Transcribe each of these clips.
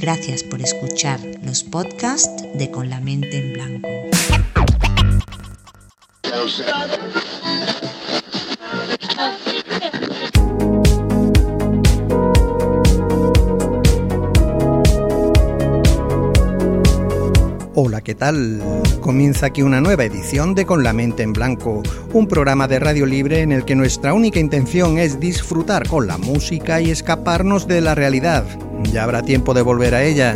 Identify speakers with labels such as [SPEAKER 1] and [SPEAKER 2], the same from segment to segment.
[SPEAKER 1] Gracias por escuchar los podcasts de Con la mente en blanco.
[SPEAKER 2] Hola, ¿qué tal? Comienza aquí una nueva edición de Con la mente en blanco, un programa de radio libre en el que nuestra única intención es disfrutar con la música y escaparnos de la realidad. Ya habrá tiempo de volver a ella.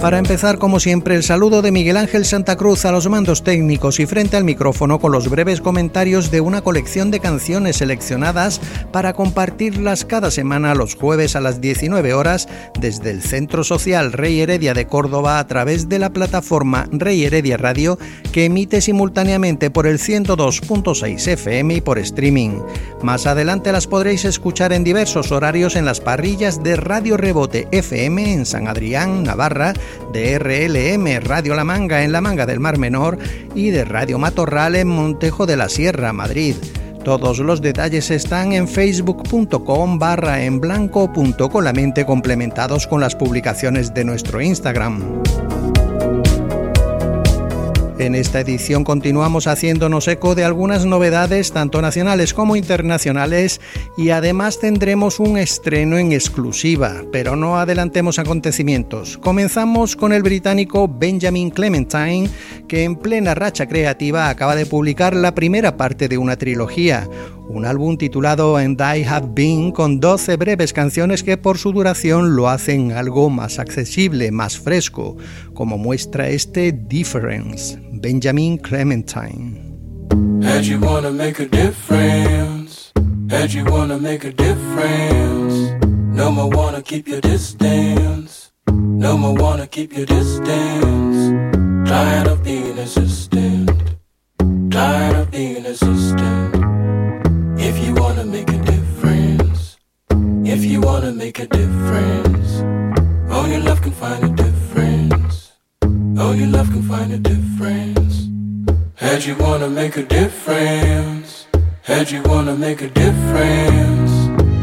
[SPEAKER 2] Para empezar, como siempre, el saludo de Miguel Ángel Santa Cruz a los mandos técnicos y frente al micrófono con los breves comentarios de una colección de canciones seleccionadas para compartirlas cada semana los jueves a las 19 horas desde el Centro Social Rey Heredia de Córdoba a través de la plataforma Rey Heredia Radio que emite simultáneamente por el 102.6 FM y por streaming. Más adelante las podréis escuchar en diversos horarios en las parrillas de Radio Rebote FM en San Adrián, Navarra, de RLM Radio La Manga en la Manga del Mar Menor y de Radio Matorral en Montejo de la Sierra, Madrid. Todos los detalles están en facebook.com barra en blanco.colamente complementados con las publicaciones de nuestro Instagram. En esta edición continuamos haciéndonos eco de algunas novedades tanto nacionales como internacionales y además tendremos un estreno en exclusiva, pero no adelantemos acontecimientos. Comenzamos con el británico Benjamin Clementine, que en plena racha creativa acaba de publicar la primera parte de una trilogía, un álbum titulado And I Have Been con 12 breves canciones que por su duración lo hacen algo más accesible, más fresco, como muestra este Difference, Benjamin Clementine. You wanna make a difference? You wanna make a difference? No more wanna keep your distance. No more wanna keep your distance. Tired of being. Tired of being. If you wanna make a difference, if you wanna make a difference, only love can find a. Only love can find a difference. Had you wanna make a difference, had you wanna make a difference,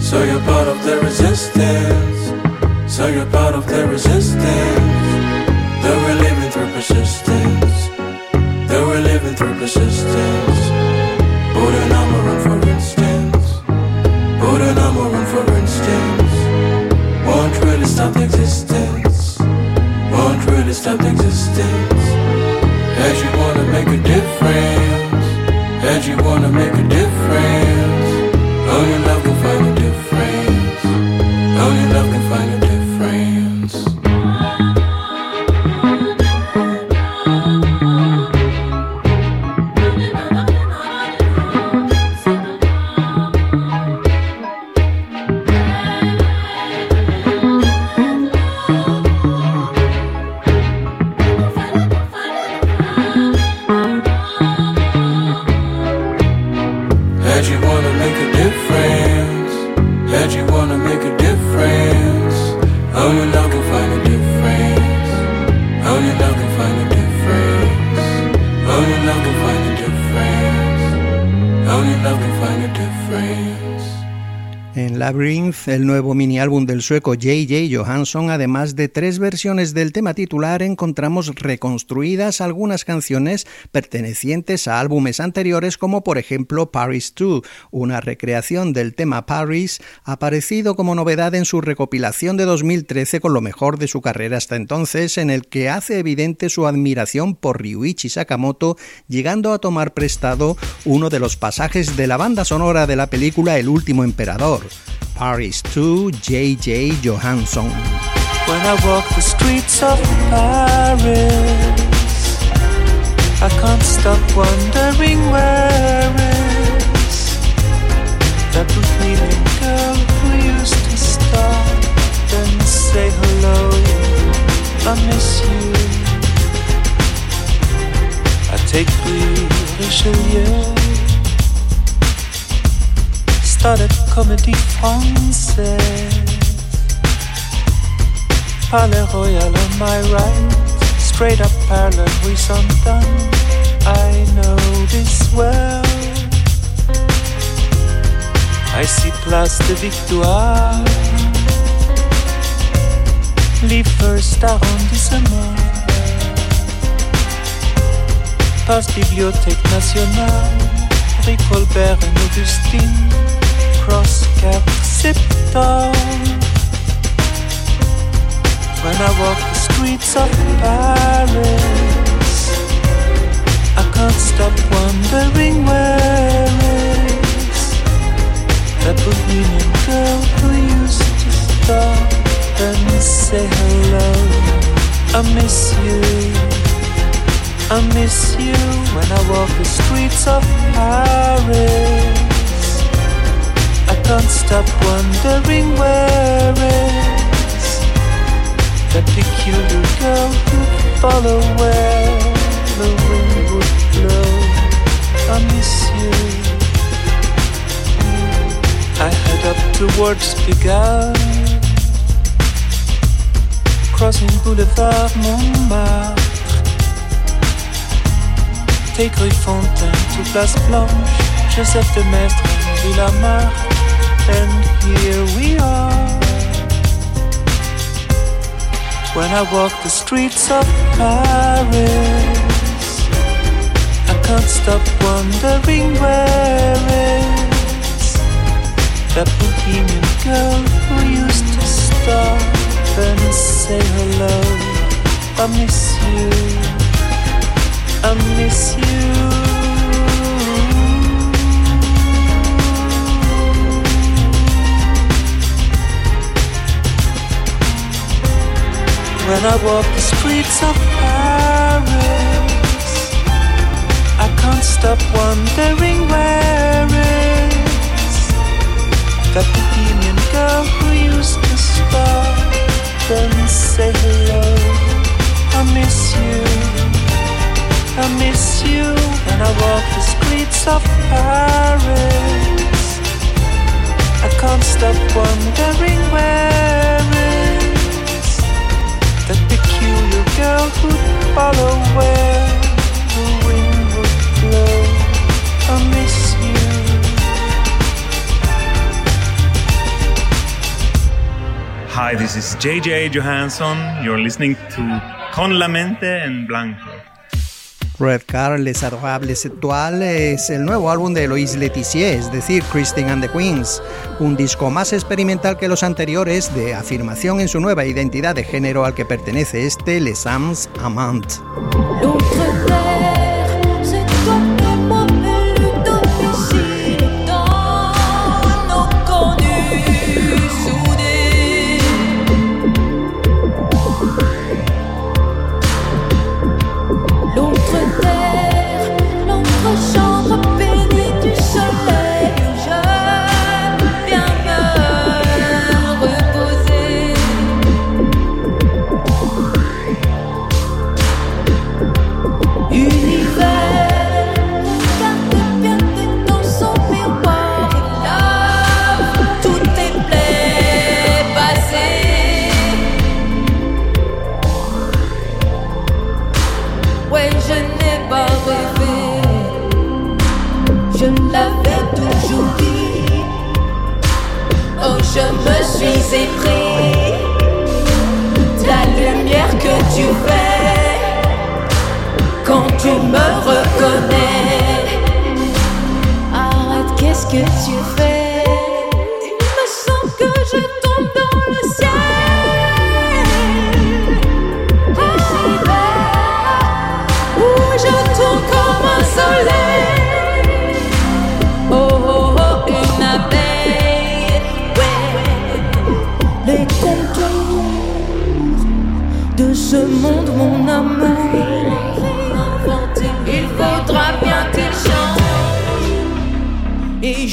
[SPEAKER 2] so you're part of the resistance, so you're part of the resistance. Though we're living through persistence, though we're living through persistence. Put an armor on for instance. Put an armor on for instance. Won't really stop existence. Won't really stop the existence. As you wanna make a difference. As you wanna make a difference. El nuevo mini álbum del sueco J.J. Johansson, además de tres versiones del tema titular, encontramos reconstruidas algunas canciones pertenecientes a álbumes anteriores, como por ejemplo Paris 2, una recreación del tema Paris, aparecido como novedad en su recopilación de 2013 con lo mejor de su carrera hasta entonces, en el que hace evidente su admiración por Ryuichi Sakamoto, llegando a tomar prestado uno de los pasajes de la banda sonora de la película El último emperador. Paris 2, J.J. Johansson.
[SPEAKER 3] When I walk the streets of Paris, I can't stop wondering where is that bohemian girl who used to stop and say hello. I miss you. I take Louis Richelieu. Started comédie française. Palais Royal on my right, straight up parlor Rue Saint-Anne. I know this well. I see Place de Victoire first arrondissement. Passe Bibliothèque nationale, rue Colbert et Augustine, cross 4 septembre. When I walk the streets of Paris, I can't stop wondering where is that bohemian girl who used to stop and say hello. I miss you. I miss you when I walk the streets of Paris. Can't stop wondering where is that peculiar girl who follow where the wind would blow. I miss you. I head up towards Pigalle, crossing Boulevard Montmartre. Take Rue Fontaine to Place Blanche, Joseph de Maistre, Villa Marque, and here we are. When I walk the streets of Paris, I can't stop wondering where is that bohemian girl who used to stop and say hello. I miss you. I miss you. When I walk the streets of Paris, I can't stop wondering where is that bohemian girl who used to stop and say hello. I miss you. I miss you when I walk the streets of Paris. I can't stop wondering where is that peculiar who'd follow where the wind would blow. I miss you.
[SPEAKER 4] Hi, this is JJ Johansson. You're listening to Con la mente en blanco.
[SPEAKER 2] Red Car, Les Adorables Étoiles es el nuevo álbum de Eloise Letizier, es decir, Christine and the Queens, un disco más experimental que los anteriores de afirmación en su nueva identidad de género al que pertenece este Les Ams Amant.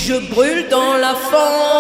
[SPEAKER 5] Je brûle dans la fange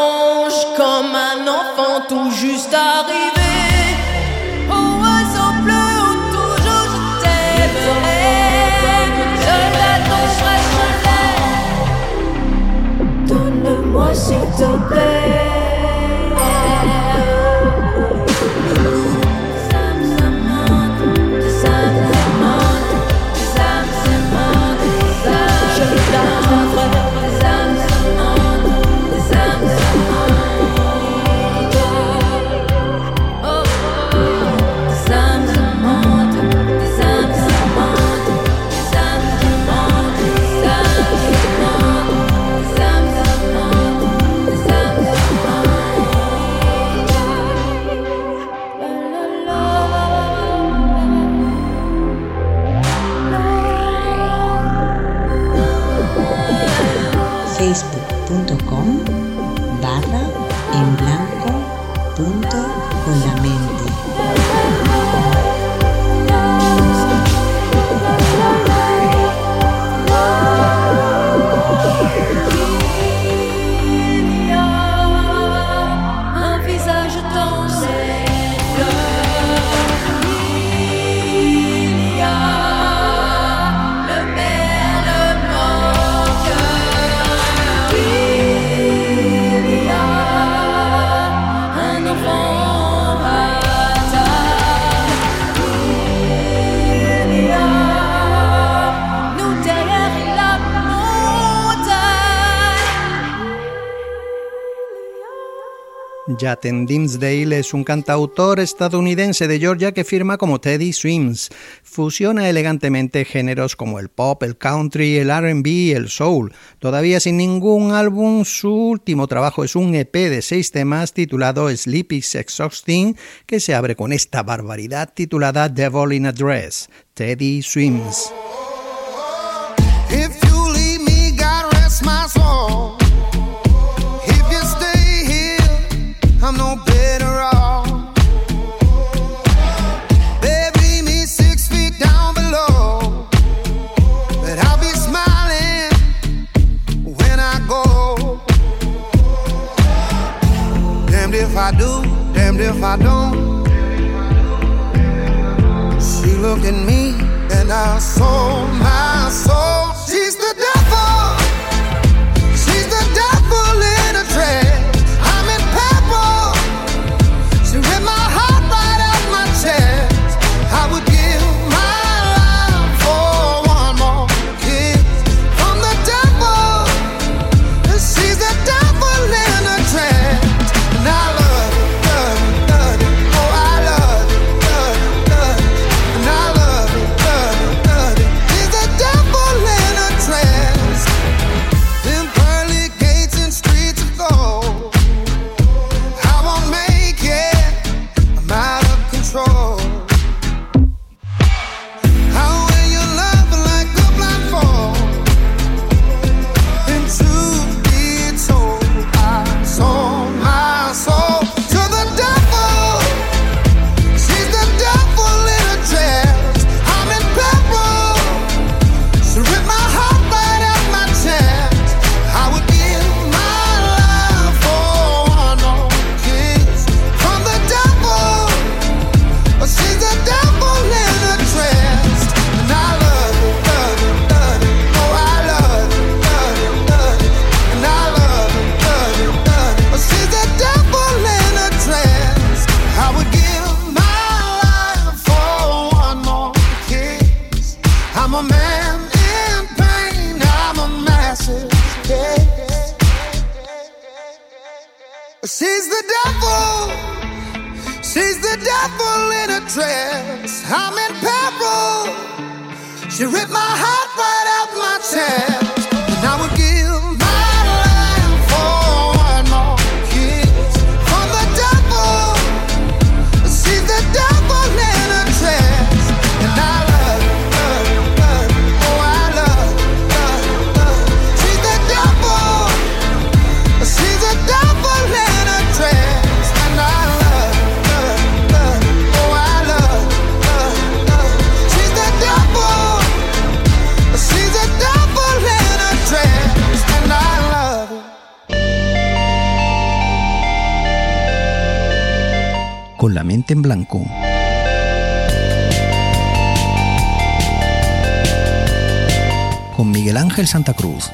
[SPEAKER 2] Jaten Dimsdale es un cantautor estadounidense de Georgia que firma como Teddy Swims. Fusiona elegantemente géneros como el pop, el country, el RB y el soul. Todavía sin ningún álbum, su último trabajo es un EP de seis temas titulado Sleepy Exhausting, que se abre con esta barbaridad titulada Devil in a Dress. Teddy Swims.
[SPEAKER 6] I'm damned if I don't. She looked at me and I saw my soul. She's the devil.
[SPEAKER 2] Con Miguel Ángel Santa Cruz.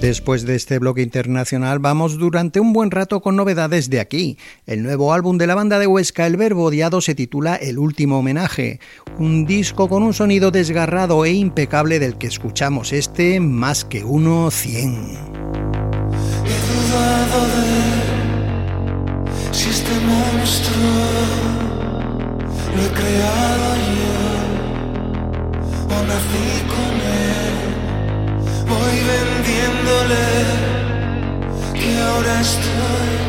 [SPEAKER 2] Después de este bloque internacional vamos durante un buen rato con novedades de aquí. El nuevo álbum de la banda de Huesca, El Verbo Odiado, se titula El Último Homenaje, un disco con un sonido desgarrado e impecable del que escuchamos este Más que uno cien.
[SPEAKER 7] Lo he creado yo, o nací con él, voy vendiéndole que ahora estoy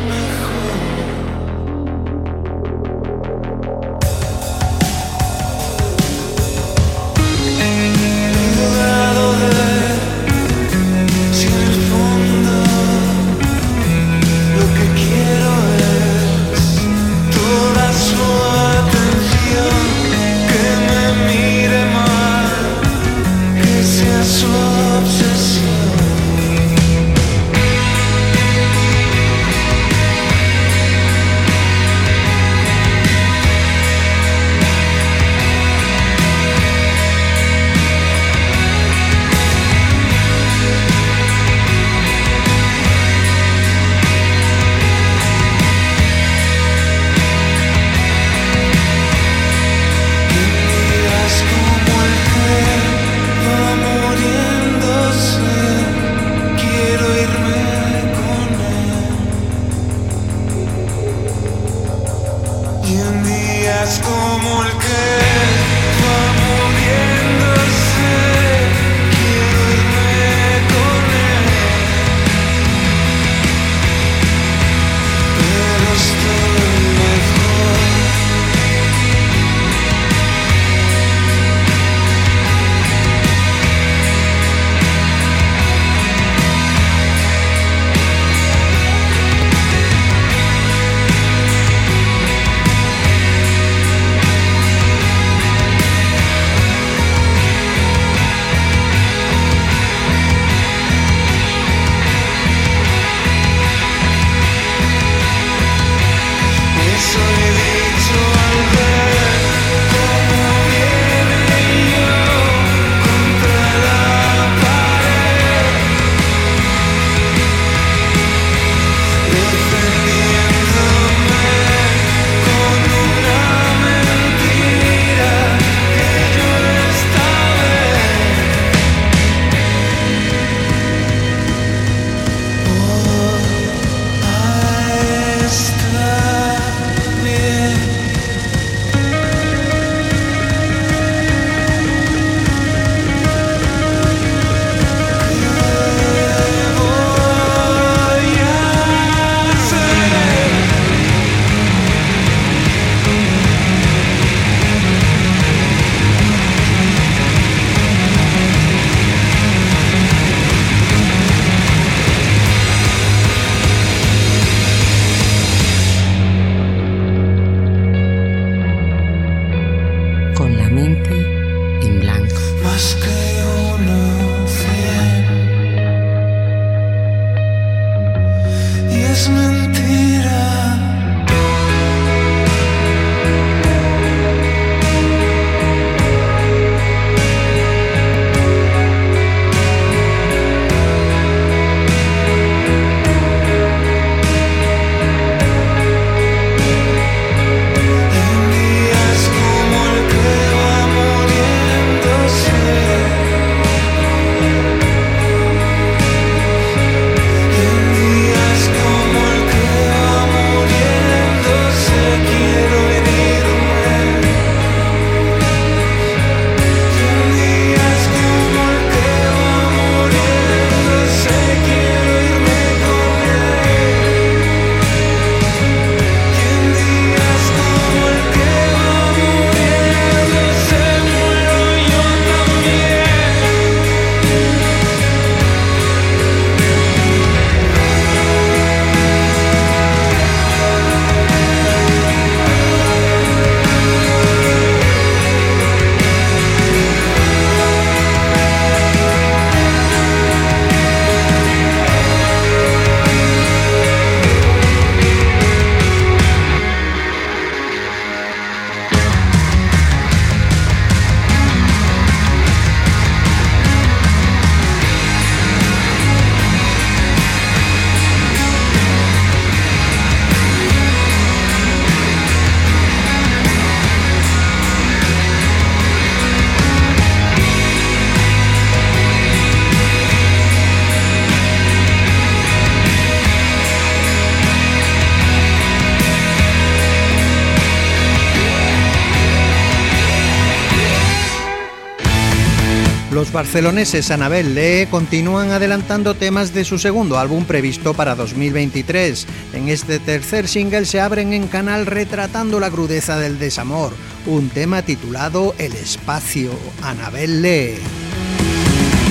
[SPEAKER 2] barceloneses Anabel Lee continúan adelantando temas de su segundo álbum previsto para 2023. En este tercer single se abren en canal retratando la crudeza del desamor, un tema titulado El espacio. Anabel Lee.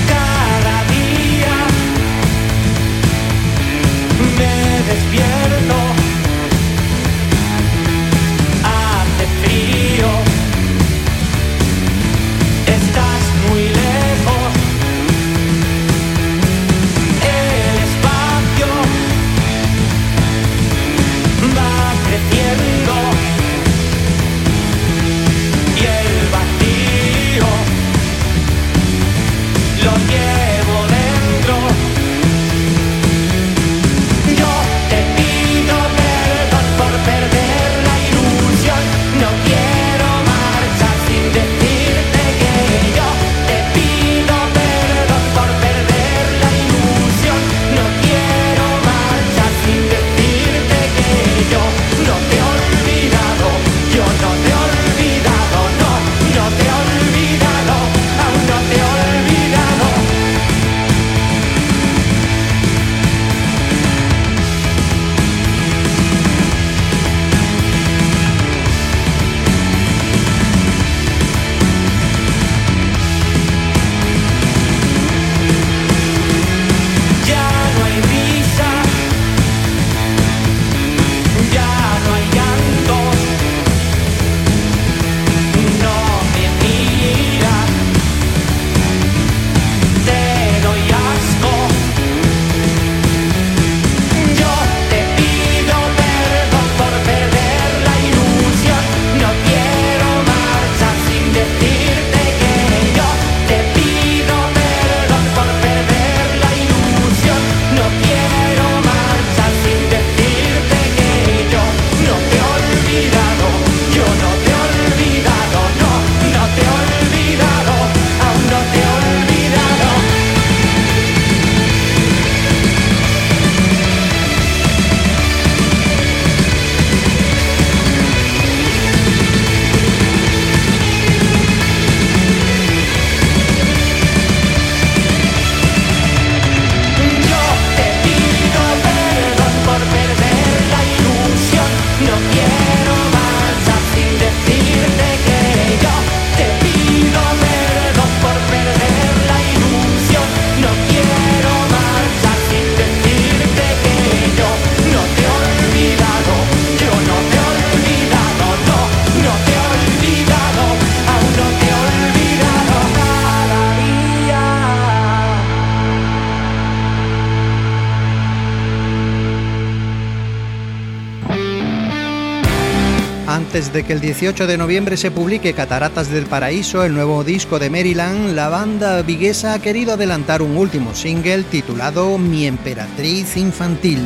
[SPEAKER 8] Cada día me despierto.
[SPEAKER 9] Antes de que el 18 de noviembre se publique Cataratas del Paraíso, el nuevo disco de Maryland, la banda viguesa ha querido adelantar un último single titulado Mi Emperatriz Infantil.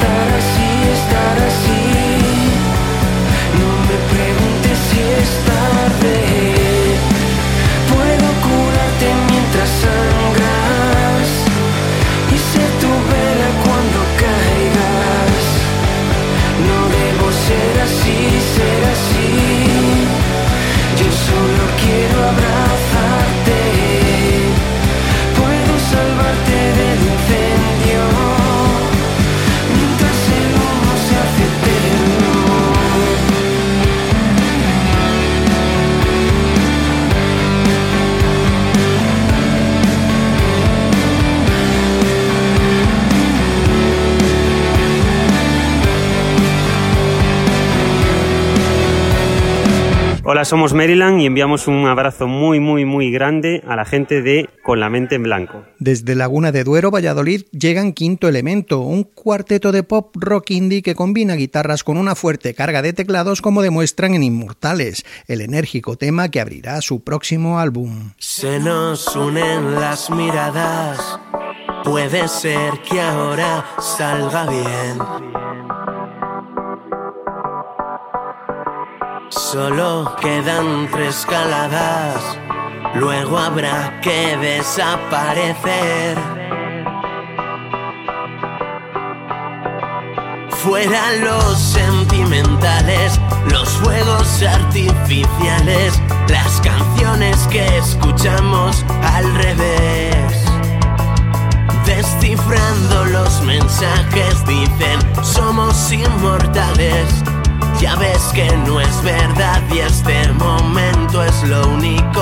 [SPEAKER 7] that
[SPEAKER 10] I somos Maryland y enviamos un abrazo muy, muy, muy grande a la gente de Con la mente en blanco.
[SPEAKER 9] Desde Laguna de Duero, Valladolid, llegan Quinto Elemento, un cuarteto de pop rock indie que combina guitarras con una fuerte carga de teclados como demuestran en Inmortales, el enérgico tema que abrirá su próximo álbum.
[SPEAKER 7] Se nos unen las miradas. Puede ser que ahora salga bien. Solo quedan tres caladas. Luego habrá que desaparecer. Fuera los sentimentales, los fuegos artificiales, las canciones que escuchamos al revés. Descifrando los mensajes dicen somos inmortales. Ya ves que no es verdad y este momento es lo único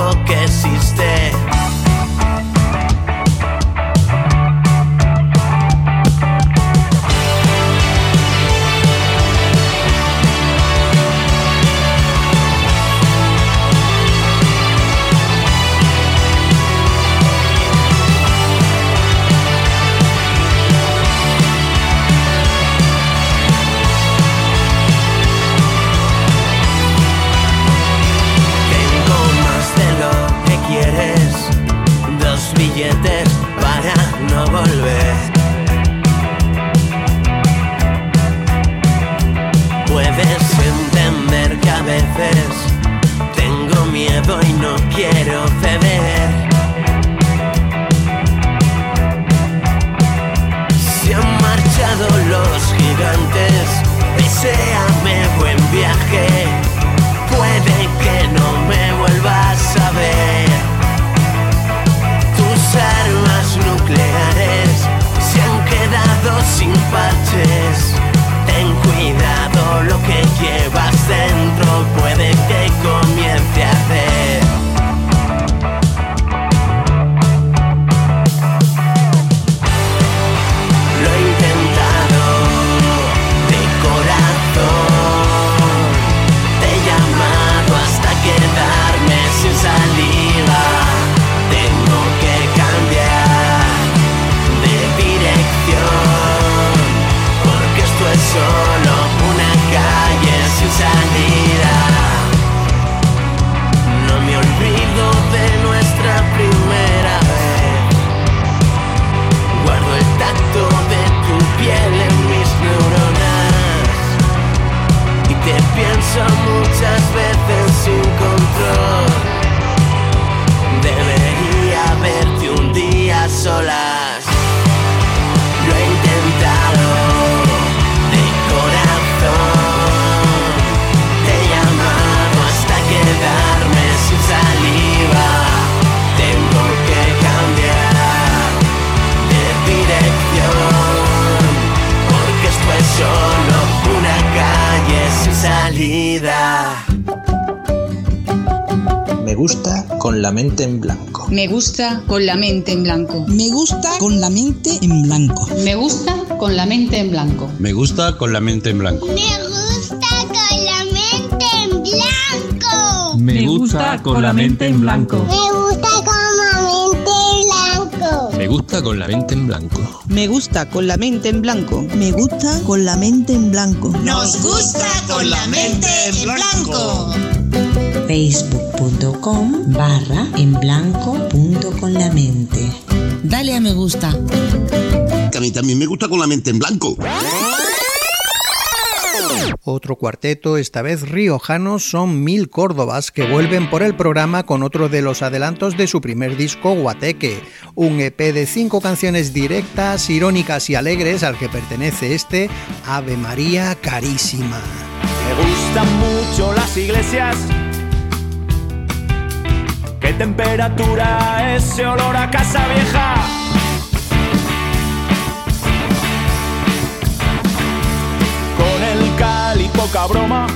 [SPEAKER 11] gusta con la mente en blanco.
[SPEAKER 12] Me gusta con la mente en blanco.
[SPEAKER 13] Me gusta con la mente en blanco.
[SPEAKER 12] Me gusta con la mente en blanco.
[SPEAKER 14] Me gusta con la mente en blanco.
[SPEAKER 15] Me gusta con la mente en blanco.
[SPEAKER 16] Me gusta con la mente en blanco.
[SPEAKER 13] Me gusta con la mente en blanco. Me gusta con la mente en blanco. Me gusta con la mente en blanco.
[SPEAKER 17] Nos gusta con la mente en blanco.
[SPEAKER 1] facebook.com barra en blanco punto con la mente.
[SPEAKER 13] Dale a me gusta.
[SPEAKER 18] Que a mí también me gusta con la mente en blanco.
[SPEAKER 2] Otro cuarteto, esta vez riojanos, son Mil Córdobas, que vuelven por el programa con otro de los adelantos de su primer disco, Guateque, un EP de cinco canciones directas, irónicas y alegres al que pertenece este Ave María Carísima.
[SPEAKER 19] Me gustan mucho las iglesias. ¿Qué temperatura ese olor a casa vieja? Con el cal y poca broma.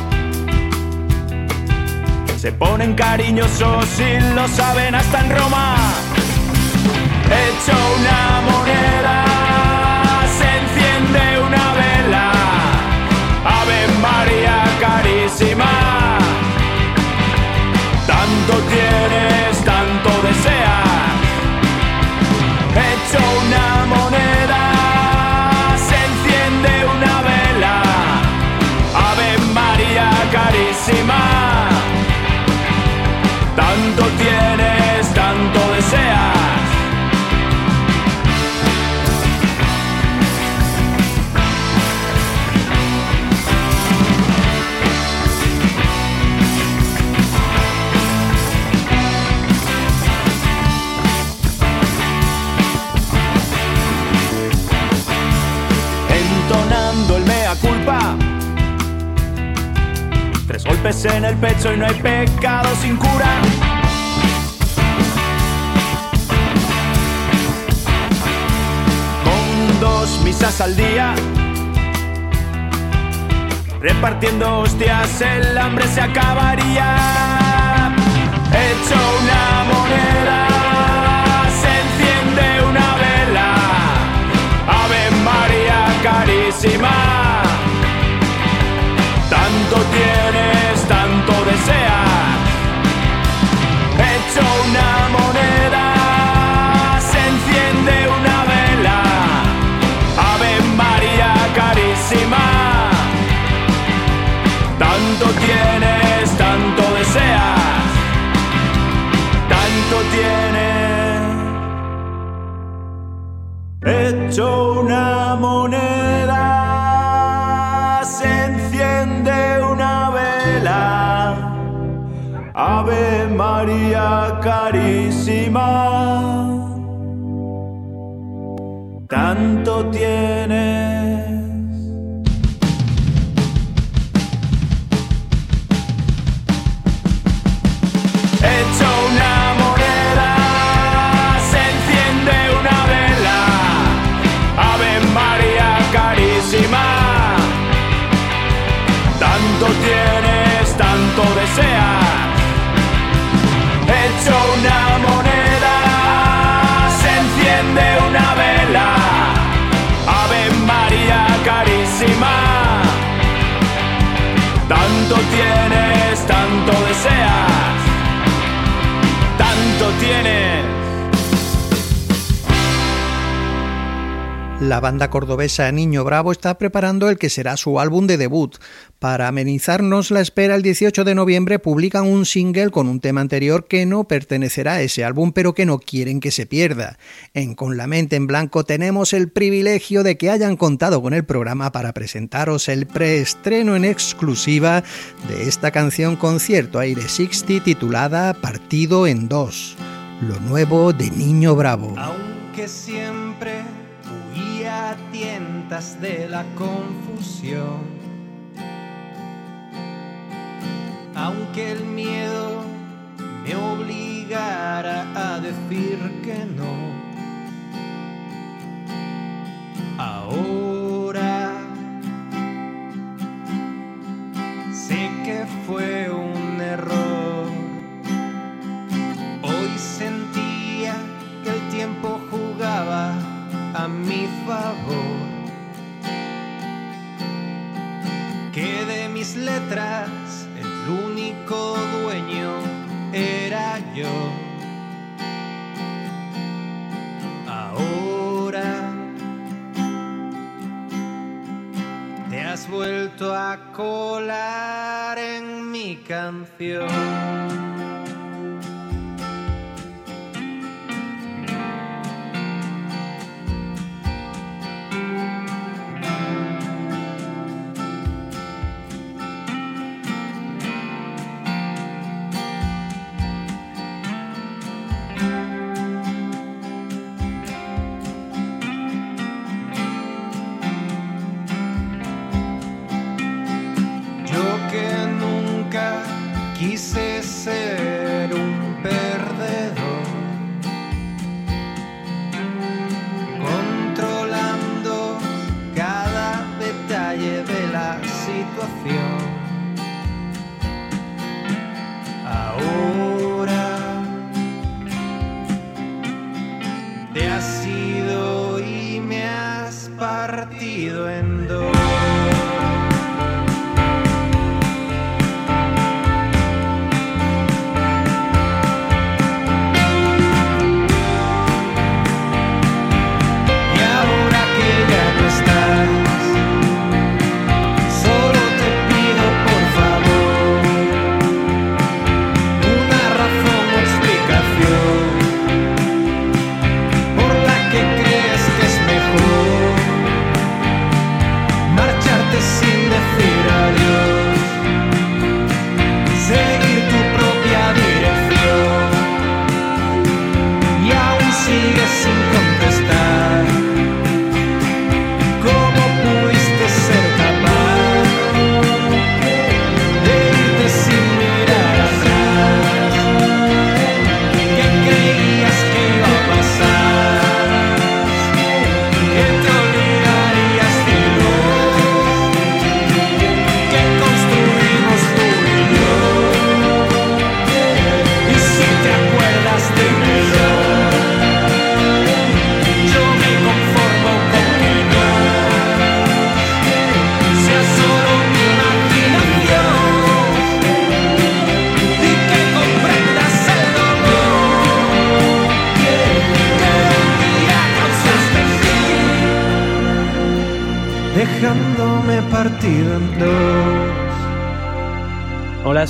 [SPEAKER 19] Se ponen cariñosos y lo saben hasta en Roma. Echo una moneda, golpes en el pecho y no hay pecado sin cura. Con dos misas al día, repartiendo hostias, el hambre se acabaría. Hecho una moneda, se enciende una vela. Ave María carísima. Hecho una moneda, se enciende una vela. Ave María carísima. Tanto tienes, tanto deseas. Tanto tienes. Hecho una moneda, se enciende María carísima, tanto tienes.
[SPEAKER 2] La banda cordobesa Niño Bravo está preparando el que será su álbum de debut. Para amenizarnos la espera, el 18 de noviembre publican un single con un tema anterior que no pertenecerá a ese álbum, pero que no quieren que se pierda. En Con la mente en blanco tenemos el privilegio de que hayan contado con el programa para presentaros el preestreno en exclusiva de esta canción concierto Aire 60 titulada Partido en Dos, lo nuevo de Niño Bravo.
[SPEAKER 20] Aunque siempre tientas de la confusión. Aunque el miedo me obligara a decir que no. Ahora sé que fue un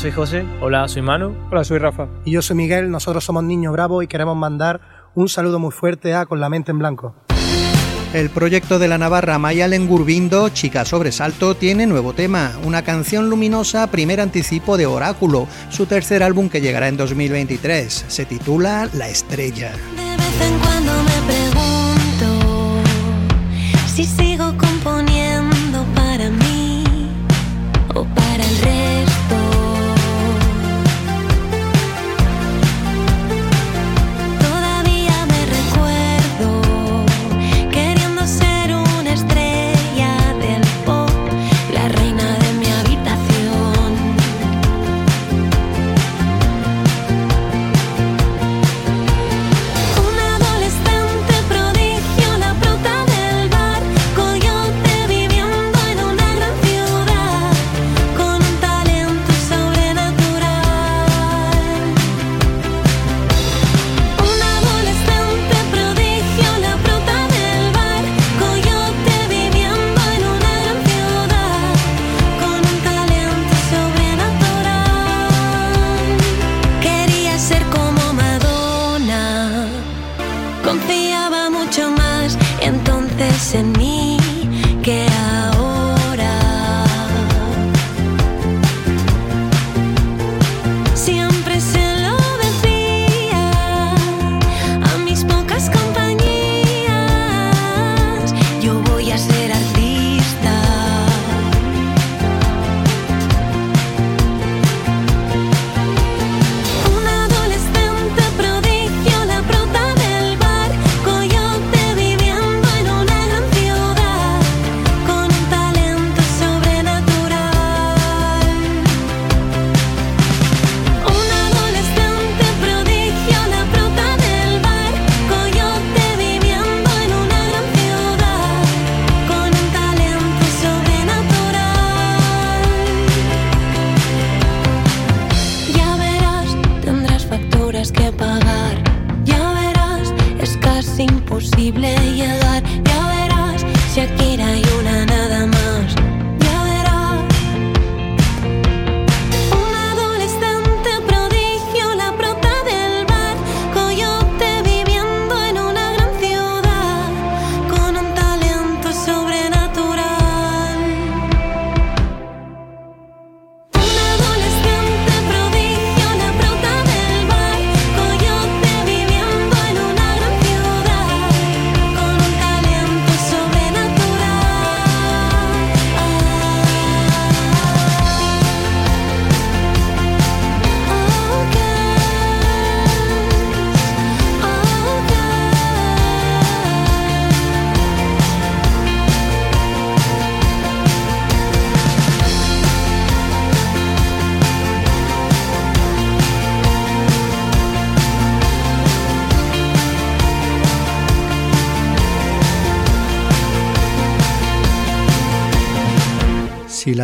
[SPEAKER 21] soy José. Hola, soy Manu.
[SPEAKER 22] Hola, soy Rafa.
[SPEAKER 23] Y yo soy Miguel, nosotros somos Niño Bravo y queremos mandar un saludo muy fuerte a Con la mente en blanco.
[SPEAKER 2] El proyecto de la Navarra Mayalen Gurbindo, Chica Sobresalto, tiene nuevo tema, una canción luminosa, primer anticipo de Oráculo, su tercer álbum que llegará en 2023. Se titula La Estrella.
[SPEAKER 22] De vez en cuando me pregunto si sigo componiendo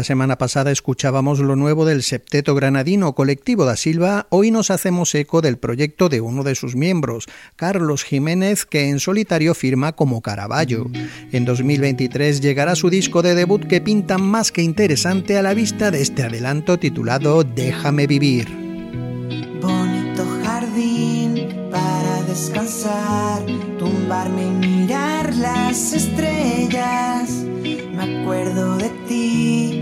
[SPEAKER 2] semana pasada escuchábamos lo nuevo del septeto granadino Colectivo da Silva, hoy nos hacemos eco del proyecto de uno de sus miembros, Carlos Jiménez, que en solitario firma como Caraballo. En 2023 llegará su disco de debut que pinta más que interesante a la vista de este adelanto titulado Déjame vivir.
[SPEAKER 23] Bonito jardín para descansar, tumbarme y mirar las estrellas. Me acuerdo de ti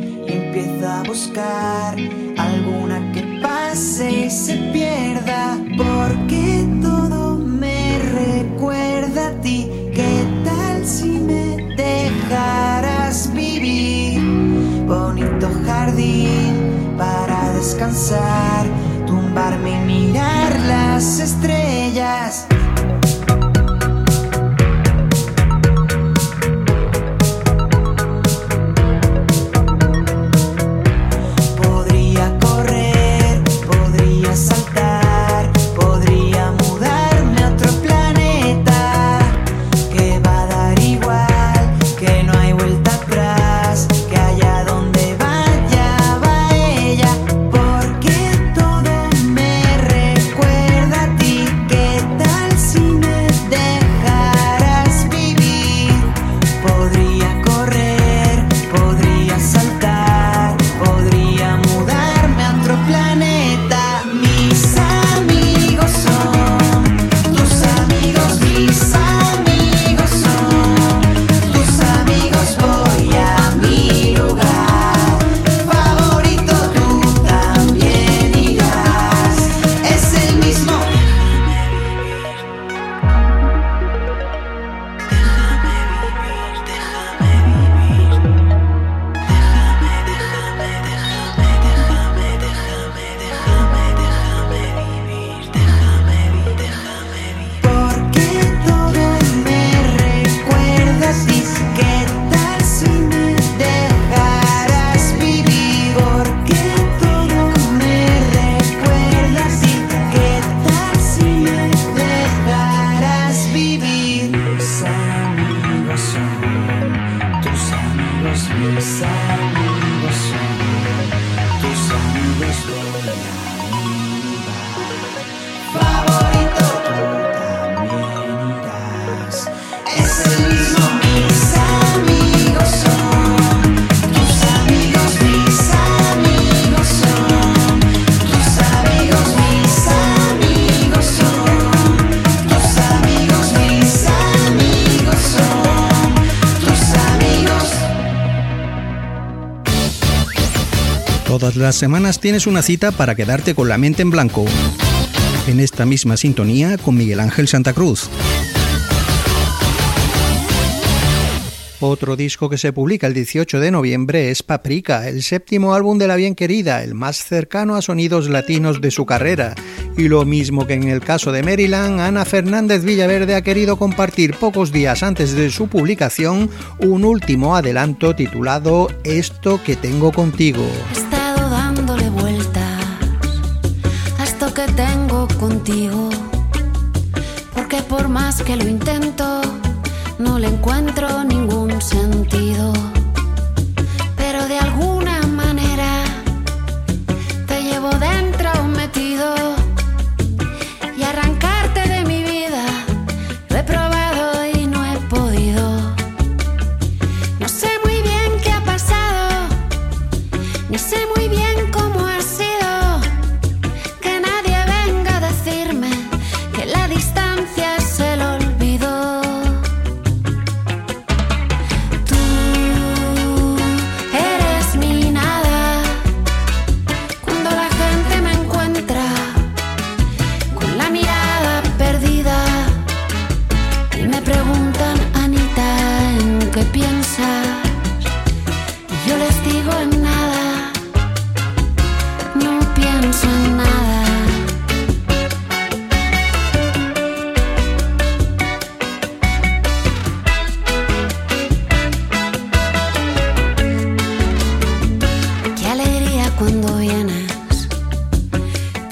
[SPEAKER 23] buscar alguna que pase y se pierda, porque todo me recuerda a ti. ¿Qué tal si me dejaras vivir? Bonito jardín para descansar, tumbarme y mirar las estrellas.
[SPEAKER 2] Todas las semanas tienes una cita para quedarte con la mente en blanco. En esta misma sintonía con Miguel Ángel Santa Cruz. Otro disco que se publica el 18 de noviembre es Paprika, el séptimo álbum de la bien querida, el más cercano a sonidos latinos de su carrera. Y lo mismo que en el caso de Maryland, Ana Fernández Villaverde ha querido compartir pocos días antes de su publicación un último adelanto titulado Esto que tengo contigo.
[SPEAKER 22] Que tengo contigo, porque por más que lo intento, no le encuentro ningún sentido.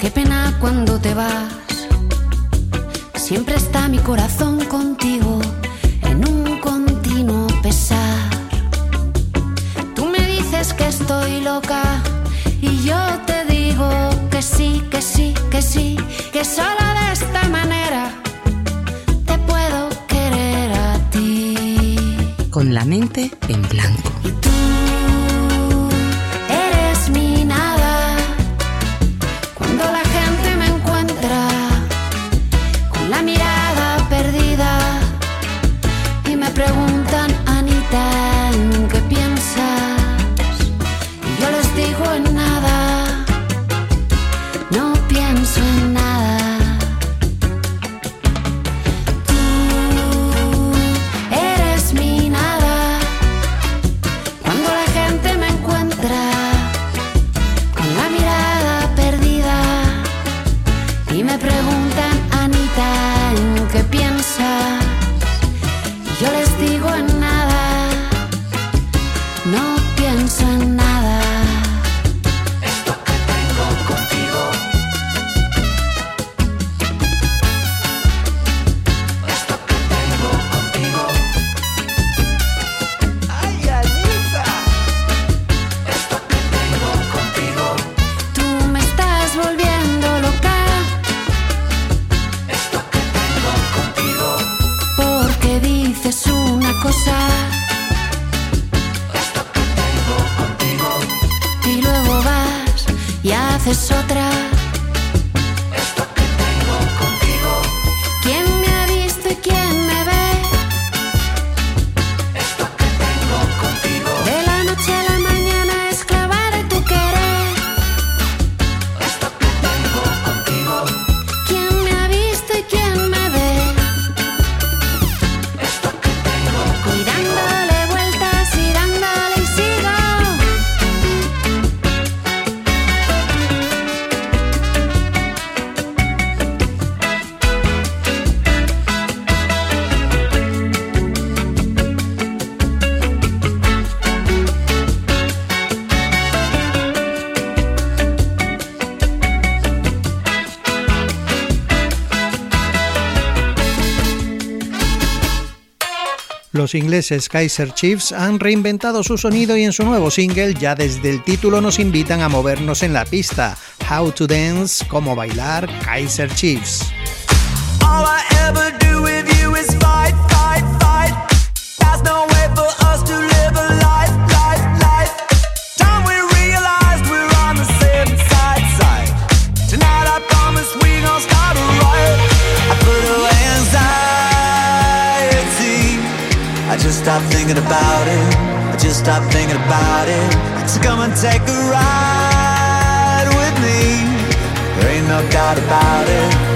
[SPEAKER 22] Qué pena cuando te vas. Siempre está mi corazón contigo en un continuo pesar. Tú me dices que estoy loca y yo te digo que sí, que sí, que sí, que solo de esta manera te puedo querer a ti.
[SPEAKER 1] Con la mente en blanco.
[SPEAKER 2] Los ingleses Kaiser Chiefs han reinventado su sonido y en su nuevo single ya desde el título nos invitan a movernos en la pista. How to Dance, cómo bailar, Kaiser Chiefs.
[SPEAKER 24] thinking about it. I just stopped thinking about it. So come and take a ride
[SPEAKER 25] with me. There ain't no doubt about it.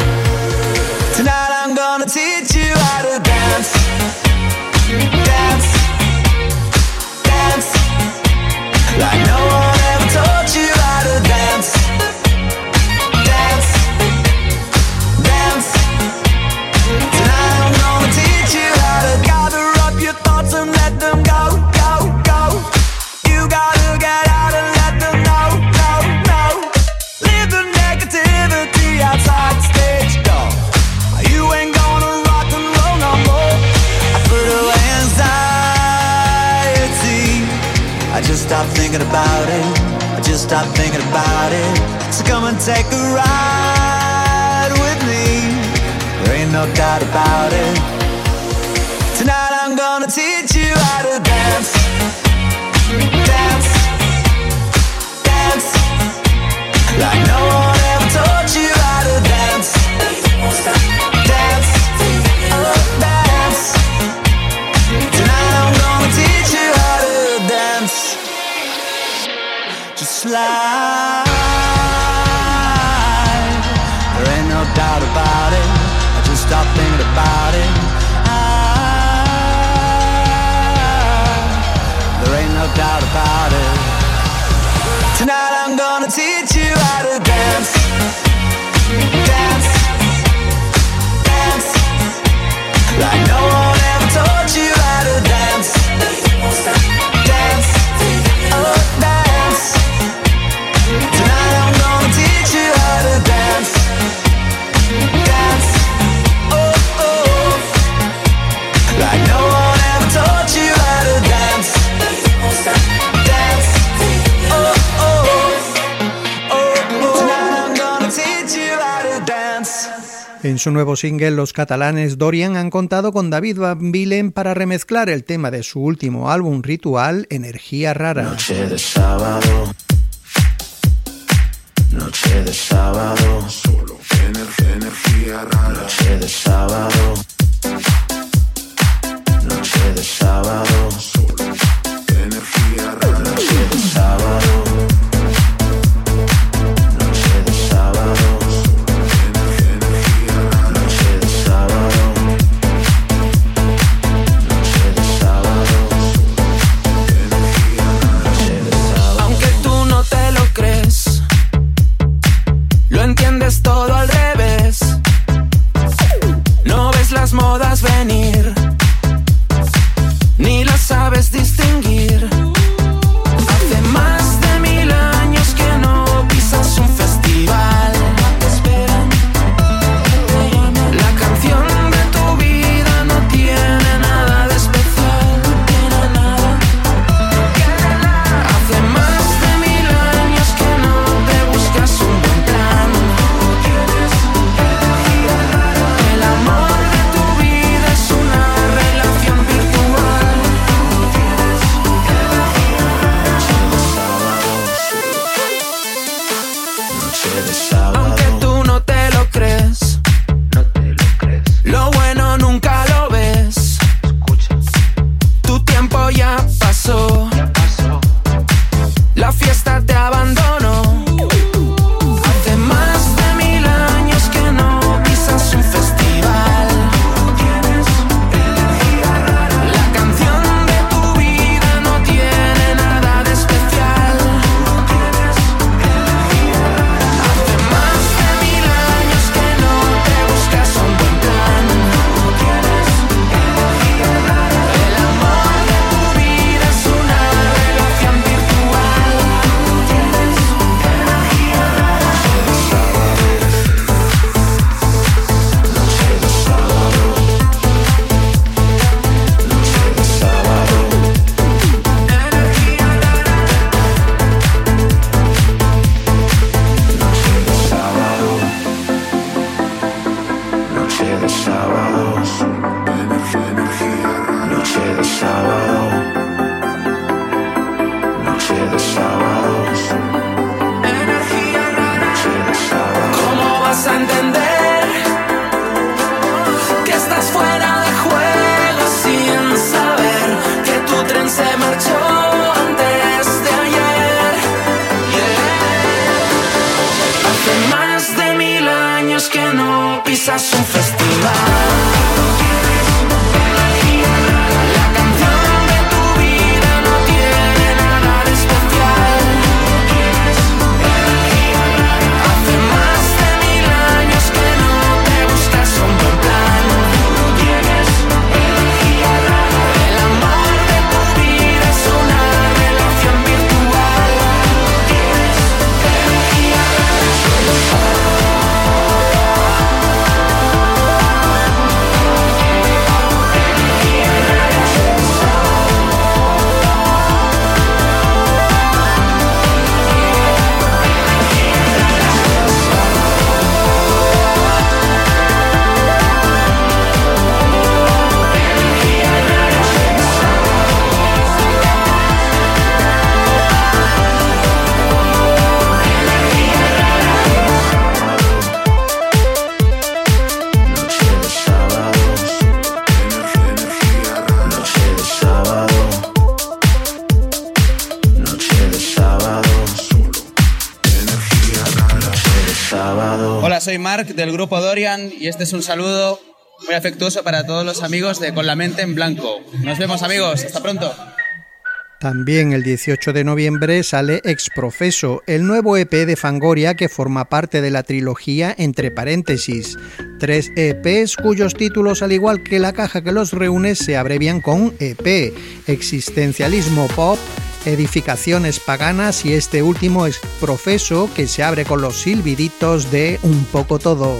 [SPEAKER 2] En su nuevo single, los catalanes Dorian han contado con David Van Bilen para remezclar el tema de su último álbum ritual, Energía Rara.
[SPEAKER 9] Noche de sábado. Noche de sábado. Solo energía rara. Noche de sábado.
[SPEAKER 26] Soy Mark del grupo Dorian y este es un saludo muy afectuoso para todos los amigos de Con la mente en blanco. Nos vemos amigos, hasta pronto.
[SPEAKER 2] También el 18 de noviembre sale Exprofeso, el nuevo EP de Fangoria que forma parte de la trilogía Entre paréntesis. Tres EPs cuyos títulos, al igual que la caja que los reúne, se abrevian con EP. Existencialismo pop, edificaciones paganas y este último Exprofeso que se abre con los silbiditos de un poco todo.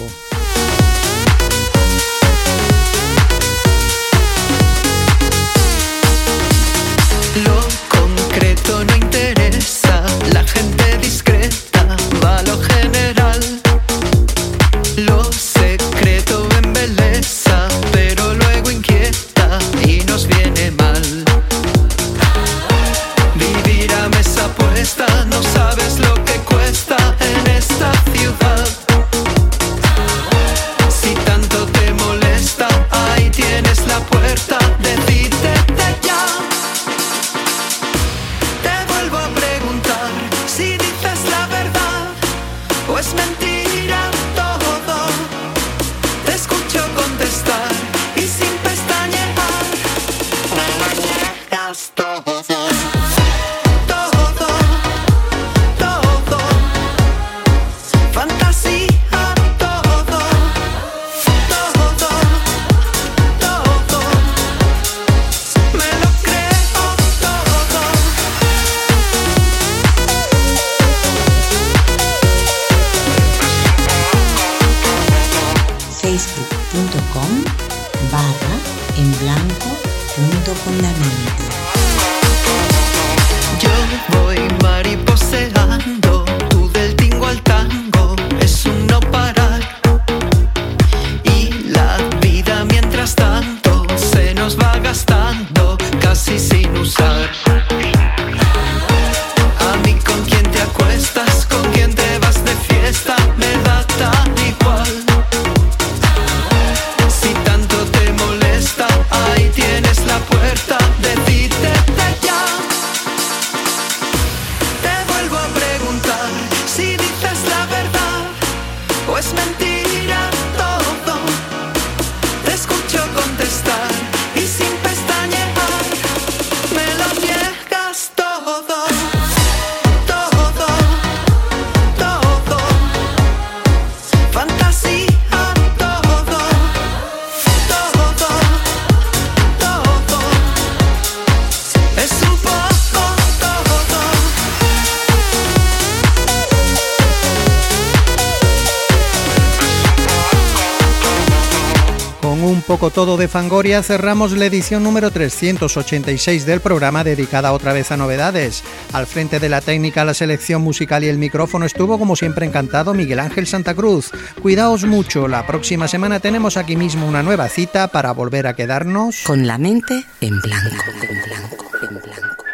[SPEAKER 2] Todo de Fangoria cerramos la edición número 386 del programa dedicada otra vez a novedades. Al frente de la técnica, la selección musical y el micrófono estuvo como siempre encantado Miguel Ángel Santa Cruz. Cuidaos mucho, la próxima semana tenemos aquí mismo una nueva cita para volver a quedarnos
[SPEAKER 1] Con la mente en blanco. En blanco, en blanco.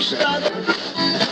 [SPEAKER 24] Stop.